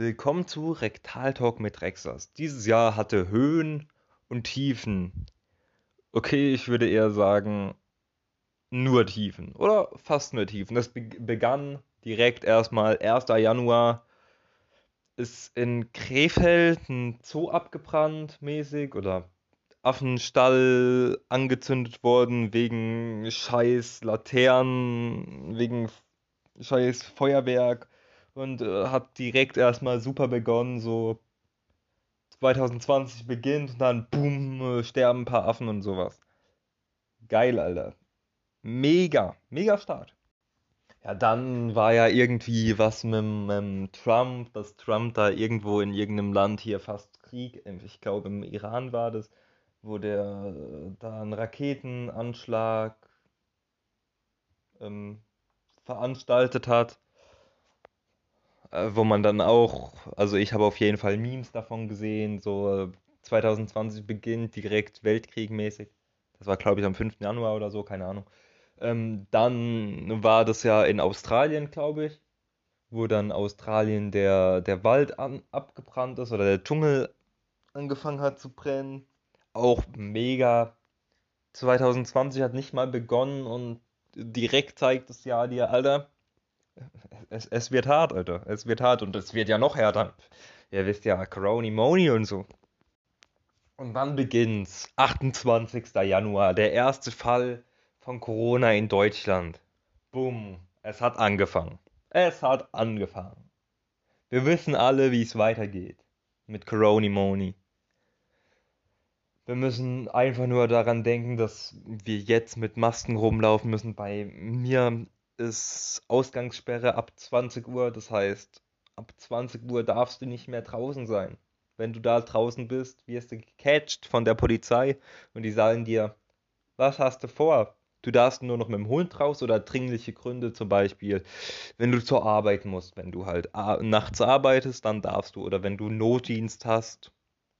Willkommen zu Rektal Talk mit Rexas. Dieses Jahr hatte Höhen und Tiefen. Okay, ich würde eher sagen, nur Tiefen. Oder fast nur Tiefen. Das begann direkt erstmal 1. Januar. Ist in Krefeld ein Zoo abgebrannt, mäßig. Oder Affenstall angezündet worden wegen scheiß Laternen, wegen scheiß Feuerwerk und äh, hat direkt erstmal super begonnen, so 2020 beginnt und dann boom, äh, sterben ein paar Affen und sowas. Geil, Alter. Mega, mega Start. Ja, dann war ja irgendwie was mit, mit Trump, dass Trump da irgendwo in irgendeinem Land hier fast Krieg, ich glaube im Iran war das, wo der äh, da einen Raketenanschlag ähm, veranstaltet hat wo man dann auch, also ich habe auf jeden Fall Memes davon gesehen, so 2020 beginnt direkt Weltkriegmäßig. Das war, glaube ich, am 5. Januar oder so, keine Ahnung. Ähm, dann war das ja in Australien, glaube ich, wo dann Australien der, der Wald an, abgebrannt ist oder der Dschungel angefangen hat zu brennen. Auch mega. 2020 hat nicht mal begonnen und direkt zeigt das Jahr dir, Alter, es, es wird hart, Alter. Es wird hart und es wird ja noch härter. Ihr wisst ja, Corona Moni und so. Und wann beginnt's? 28. Januar, der erste Fall von Corona in Deutschland. Bumm, es hat angefangen. Es hat angefangen. Wir wissen alle, wie es weitergeht mit Corona Moni. Wir müssen einfach nur daran denken, dass wir jetzt mit Masken rumlaufen müssen. Bei mir ist Ausgangssperre ab 20 Uhr. Das heißt, ab 20 Uhr darfst du nicht mehr draußen sein. Wenn du da draußen bist, wirst du gecatcht von der Polizei und die sagen dir, was hast du vor? Du darfst nur noch mit dem Hund raus oder dringliche Gründe zum Beispiel, wenn du zur Arbeit musst, wenn du halt nachts arbeitest, dann darfst du oder wenn du Notdienst hast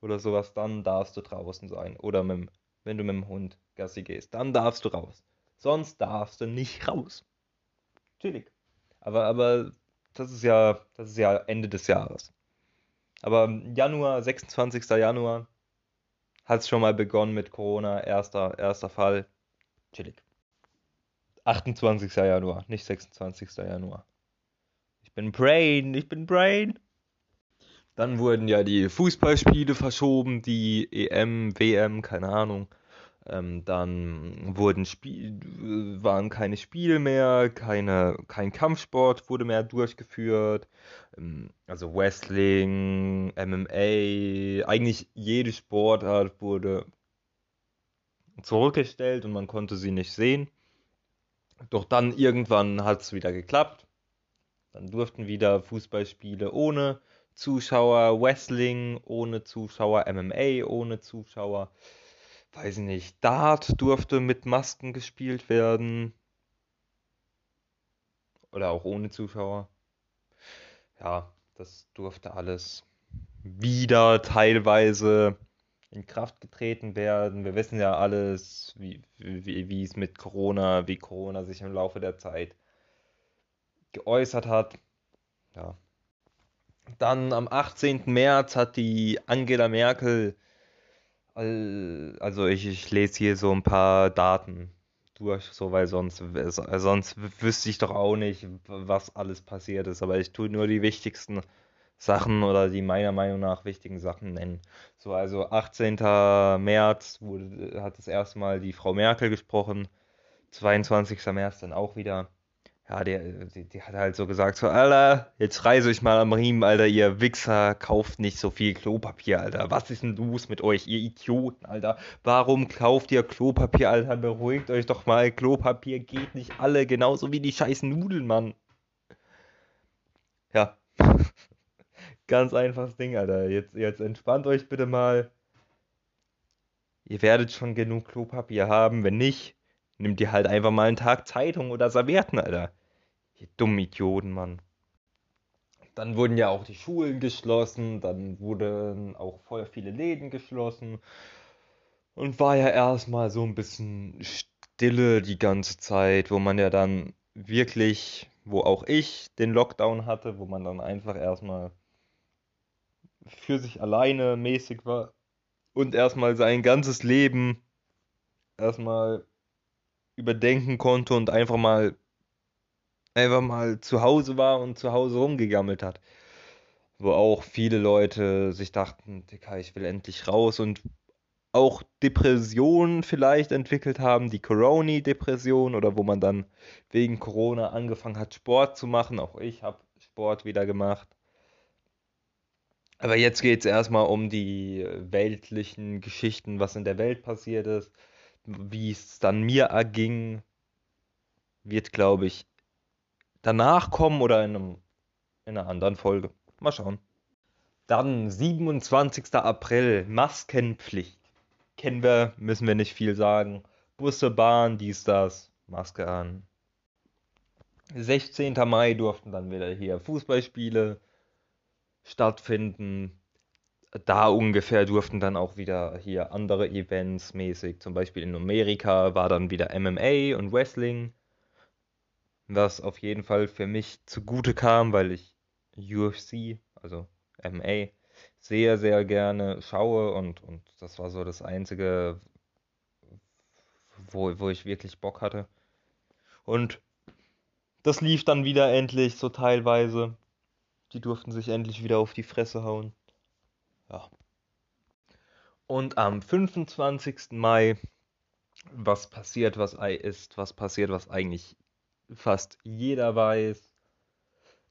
oder sowas, dann darfst du draußen sein oder mit, wenn du mit dem Hund Gassi gehst, dann darfst du raus. Sonst darfst du nicht raus chillig. Aber, aber das ist ja, das ist ja Ende des Jahres. Aber Januar, 26. Januar, hat es schon mal begonnen mit Corona, erster, erster Fall. Chillig. 28. Januar, nicht 26. Januar. Ich bin Brain, ich bin Brain. Dann wurden ja die Fußballspiele verschoben, die EM, WM, keine Ahnung. Ähm, dann wurden Spiel, waren keine Spiele mehr, keine, kein Kampfsport wurde mehr durchgeführt. Ähm, also Wrestling, MMA, eigentlich jede Sportart wurde zurückgestellt und man konnte sie nicht sehen. Doch dann irgendwann hat es wieder geklappt. Dann durften wieder Fußballspiele ohne Zuschauer, Wrestling ohne Zuschauer, MMA ohne Zuschauer weiß ich nicht, Dart durfte mit Masken gespielt werden. Oder auch ohne Zuschauer. Ja, das durfte alles wieder teilweise in Kraft getreten werden. Wir wissen ja alles, wie, wie, wie es mit Corona, wie Corona sich im Laufe der Zeit geäußert hat. Ja. Dann am 18. März hat die Angela Merkel also ich, ich lese hier so ein paar Daten durch, so weil sonst, sonst wüsste ich doch auch nicht, was alles passiert ist. Aber ich tue nur die wichtigsten Sachen oder die meiner Meinung nach wichtigen Sachen nennen. So, also 18. März wurde, hat das erste Mal die Frau Merkel gesprochen, 22. März dann auch wieder ja, der, die, die, hat halt so gesagt, so, Alter, jetzt reise ich mal am Riemen, Alter, ihr Wichser, kauft nicht so viel Klopapier, Alter. Was ist denn los mit euch, ihr Idioten, Alter? Warum kauft ihr Klopapier, Alter? Beruhigt euch doch mal, Klopapier geht nicht alle, genauso wie die scheiß Nudeln, Mann. Ja. Ganz einfaches Ding, Alter. Jetzt, jetzt entspannt euch bitte mal. Ihr werdet schon genug Klopapier haben, wenn nicht, Nimm dir halt einfach mal einen Tag Zeitung oder Servietten, Alter. Ihr dummen Idioten, Mann. Dann wurden ja auch die Schulen geschlossen, dann wurden auch voll viele Läden geschlossen. Und war ja erstmal so ein bisschen Stille die ganze Zeit, wo man ja dann wirklich, wo auch ich den Lockdown hatte, wo man dann einfach erstmal für sich alleine mäßig war und erstmal sein ganzes Leben erstmal überdenken konnte und einfach mal einfach mal zu Hause war und zu Hause rumgegammelt hat. Wo auch viele Leute sich dachten, Digga, ich will endlich raus und auch Depressionen vielleicht entwickelt haben, die Corona-Depression oder wo man dann wegen Corona angefangen hat, Sport zu machen. Auch ich habe Sport wieder gemacht. Aber jetzt geht es erstmal um die weltlichen Geschichten, was in der Welt passiert ist, wie es dann mir erging, wird, glaube ich, danach kommen oder in, einem, in einer anderen Folge. Mal schauen. Dann 27. April, Maskenpflicht. Kennen wir, müssen wir nicht viel sagen. Busse, Bahn, dies, das, Maske an. 16. Mai durften dann wieder hier Fußballspiele stattfinden. Da ungefähr durften dann auch wieder hier andere Events mäßig. Zum Beispiel in Amerika war dann wieder MMA und Wrestling. Was auf jeden Fall für mich zugute kam, weil ich UFC, also MMA, sehr, sehr gerne schaue und, und das war so das Einzige, wo, wo ich wirklich Bock hatte. Und das lief dann wieder endlich so teilweise. Die durften sich endlich wieder auf die Fresse hauen. Ja. Und am 25. Mai, was passiert, was ist, was passiert, was eigentlich fast jeder weiß.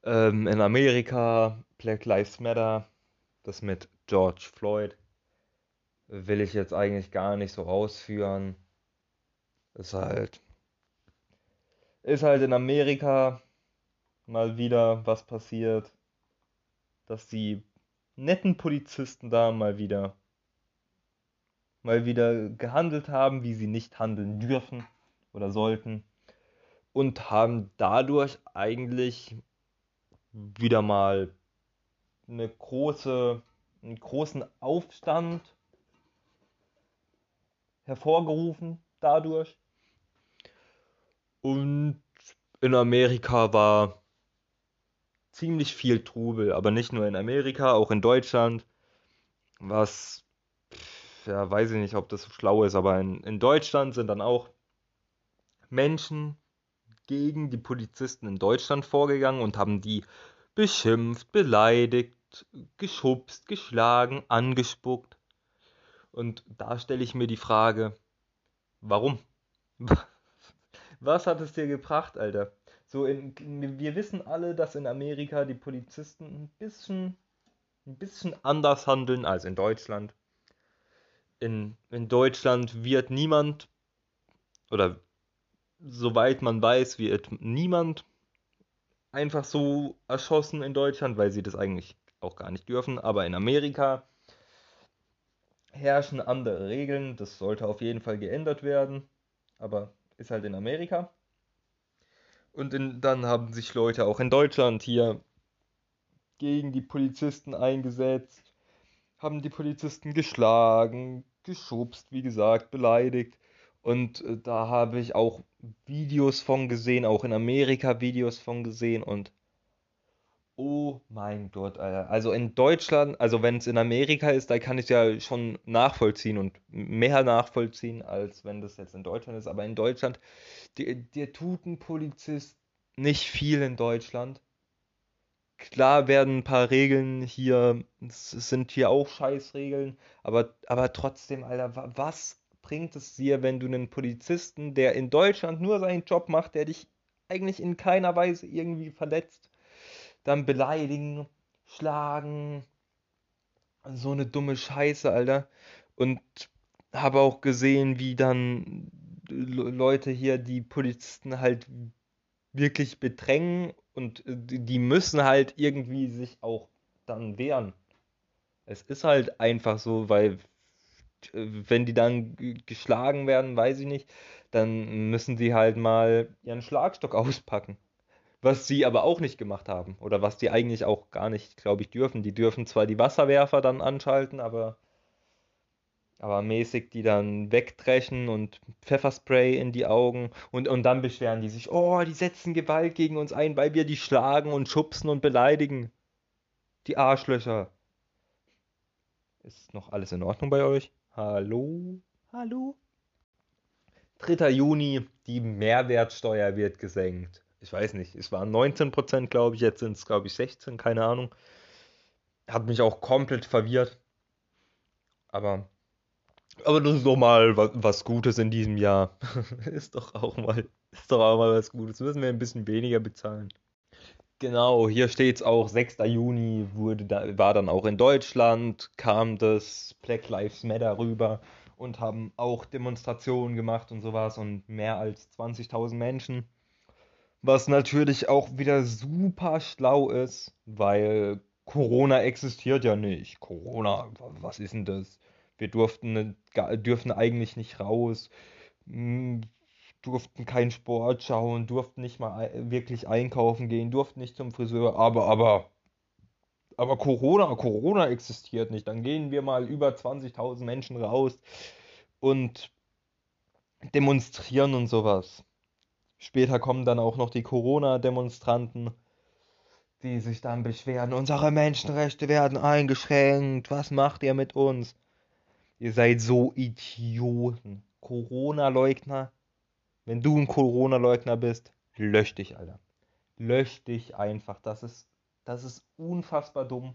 Ähm, in Amerika, Black Lives Matter, das mit George Floyd, will ich jetzt eigentlich gar nicht so ausführen. Ist halt, ist halt in Amerika mal wieder was passiert, dass die netten Polizisten da mal wieder mal wieder gehandelt haben, wie sie nicht handeln dürfen oder sollten und haben dadurch eigentlich wieder mal eine große, einen großen Aufstand hervorgerufen dadurch. Und in Amerika war ziemlich viel Trubel, aber nicht nur in Amerika, auch in Deutschland, was, ja, weiß ich nicht, ob das so schlau ist, aber in, in Deutschland sind dann auch Menschen gegen die Polizisten in Deutschland vorgegangen und haben die beschimpft, beleidigt, geschubst, geschlagen, angespuckt. Und da stelle ich mir die Frage, warum? Was hat es dir gebracht, Alter? So in, wir wissen alle, dass in Amerika die Polizisten ein bisschen, ein bisschen anders handeln als in Deutschland. In, in Deutschland wird niemand oder soweit man weiß, wird niemand einfach so erschossen in Deutschland, weil sie das eigentlich auch gar nicht dürfen. Aber in Amerika herrschen andere Regeln. Das sollte auf jeden Fall geändert werden. Aber ist halt in Amerika. Und in, dann haben sich Leute auch in Deutschland hier gegen die Polizisten eingesetzt, haben die Polizisten geschlagen, geschubst, wie gesagt, beleidigt. Und äh, da habe ich auch Videos von gesehen, auch in Amerika Videos von gesehen und oh mein Gott, Alter. Also in Deutschland, also wenn es in Amerika ist, da kann ich ja schon nachvollziehen und mehr nachvollziehen, als wenn das jetzt in Deutschland ist. Aber in Deutschland, dir, tut ein Polizist nicht viel in Deutschland. Klar werden ein paar Regeln hier, es sind hier auch Scheißregeln, aber, aber trotzdem, Alter, was bringt es dir, wenn du einen Polizisten, der in Deutschland nur seinen Job macht, der dich eigentlich in keiner Weise irgendwie verletzt, dann beleidigen, schlagen, so eine dumme Scheiße, Alter. Und habe auch gesehen, wie dann Leute hier die Polizisten halt wirklich bedrängen und die müssen halt irgendwie sich auch dann wehren. Es ist halt einfach so, weil wenn die dann geschlagen werden, weiß ich nicht, dann müssen sie halt mal ihren Schlagstock auspacken. Was sie aber auch nicht gemacht haben. Oder was die eigentlich auch gar nicht, glaube ich, dürfen. Die dürfen zwar die Wasserwerfer dann anschalten, aber, aber mäßig die dann wegdreschen und Pfefferspray in die Augen. Und, und dann beschweren die sich, oh, die setzen Gewalt gegen uns ein, weil wir die schlagen und schubsen und beleidigen. Die Arschlöcher. Ist noch alles in Ordnung bei euch? Hallo? Hallo? 3. Juni, die Mehrwertsteuer wird gesenkt. Ich weiß nicht, es waren 19%, glaube ich, jetzt sind es, glaube ich, 16, keine Ahnung. Hat mich auch komplett verwirrt. Aber, aber das ist doch mal was, was Gutes in diesem Jahr. ist doch auch mal, ist doch auch mal was Gutes. Müssen wir ein bisschen weniger bezahlen. Genau, hier steht es auch, 6. Juni wurde da, war dann auch in Deutschland, kam das Black Lives Matter rüber und haben auch Demonstrationen gemacht und sowas und mehr als 20.000 Menschen. Was natürlich auch wieder super schlau ist, weil Corona existiert ja nicht. Corona, was ist denn das? Wir durften, dürfen eigentlich nicht raus, hm, durften keinen Sport schauen, durften nicht mal wirklich einkaufen gehen, durften nicht zum Friseur, aber, aber, aber Corona, Corona existiert nicht. Dann gehen wir mal über 20.000 Menschen raus und demonstrieren und sowas. Später kommen dann auch noch die Corona-Demonstranten, die sich dann beschweren, unsere Menschenrechte werden eingeschränkt, was macht ihr mit uns? Ihr seid so Idioten. Corona-Leugner. Wenn du ein Corona-Leugner bist, lösch dich, Alter. Lösch dich einfach. Das ist, das ist unfassbar dumm.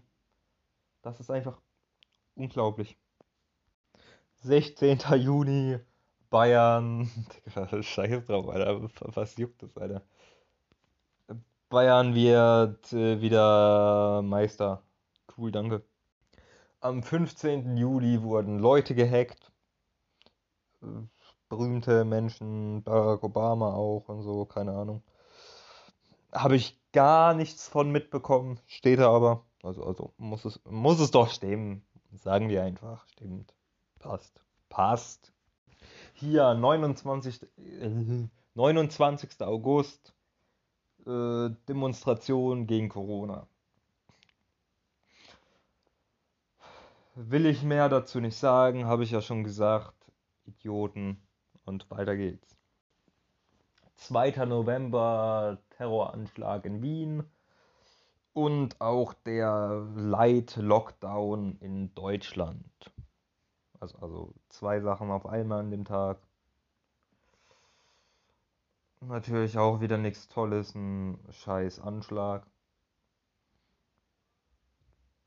Das ist einfach unglaublich. 16. Juni, Bayern. Scheiß drauf, Alter. Was juckt das, Alter? Bayern wird äh, wieder Meister. Cool, danke. Am 15. Juli wurden Leute gehackt. Berühmte Menschen, Barack Obama auch und so, keine Ahnung. Habe ich gar nichts von mitbekommen, steht da aber. Also, also muss, es, muss es doch stimmen. Sagen wir einfach, stimmt. Passt. Passt. Hier, 29. Äh, 29. August äh, Demonstration gegen Corona. Will ich mehr dazu nicht sagen, habe ich ja schon gesagt. Idioten. Und weiter geht's. 2. November Terroranschlag in Wien und auch der Light Lockdown in Deutschland. Also, also zwei Sachen auf einmal an dem Tag. Natürlich auch wieder nichts Tolles, ein scheiß Anschlag.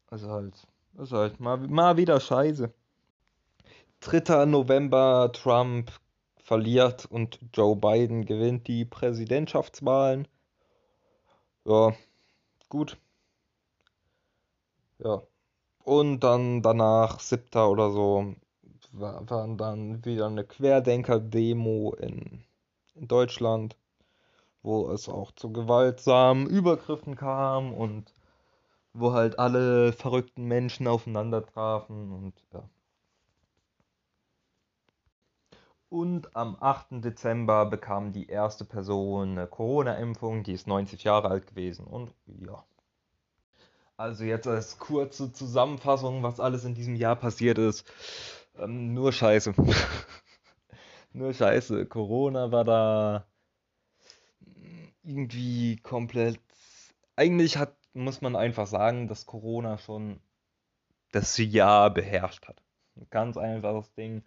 Also halt, ist halt mal, mal wieder scheiße. 3. November, Trump verliert und Joe Biden gewinnt die Präsidentschaftswahlen. Ja, gut. Ja. Und dann danach, 7. oder so, war, war dann wieder eine Querdenker-Demo in in Deutschland, wo es auch zu gewaltsamen Übergriffen kam und wo halt alle verrückten Menschen aufeinander trafen und ja. Und am 8. Dezember bekam die erste Person eine Corona-Impfung, die ist 90 Jahre alt gewesen und ja. Also jetzt als kurze Zusammenfassung, was alles in diesem Jahr passiert ist. Ähm, nur Scheiße. Nur Scheiße. Corona war da irgendwie komplett. Eigentlich hat, muss man einfach sagen, dass Corona schon das Jahr beherrscht hat. Ein ganz einfaches Ding.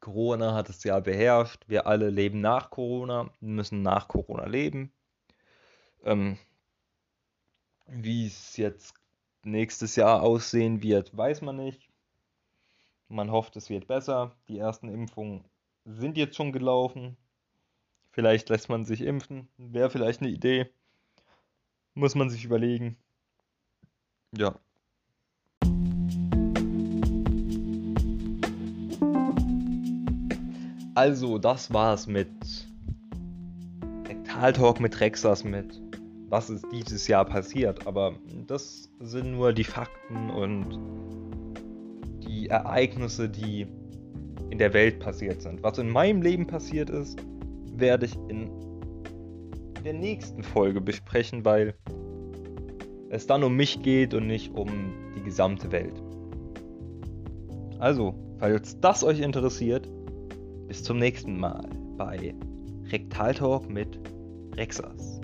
Corona hat das Jahr beherrscht. Wir alle leben nach Corona, müssen nach Corona leben. Ähm, wie es jetzt nächstes Jahr aussehen wird, weiß man nicht. Man hofft, es wird besser. Die ersten Impfungen sind jetzt schon gelaufen. Vielleicht lässt man sich impfen. Wäre vielleicht eine Idee. Muss man sich überlegen. Ja. Also, das war's mit Rektaltalk mit Rexas mit was ist dieses Jahr passiert. Aber das sind nur die Fakten und Ereignisse, die in der Welt passiert sind. Was in meinem Leben passiert ist, werde ich in der nächsten Folge besprechen, weil es dann um mich geht und nicht um die gesamte Welt. Also, falls das euch interessiert, bis zum nächsten Mal bei Rektaltalk mit Rexas.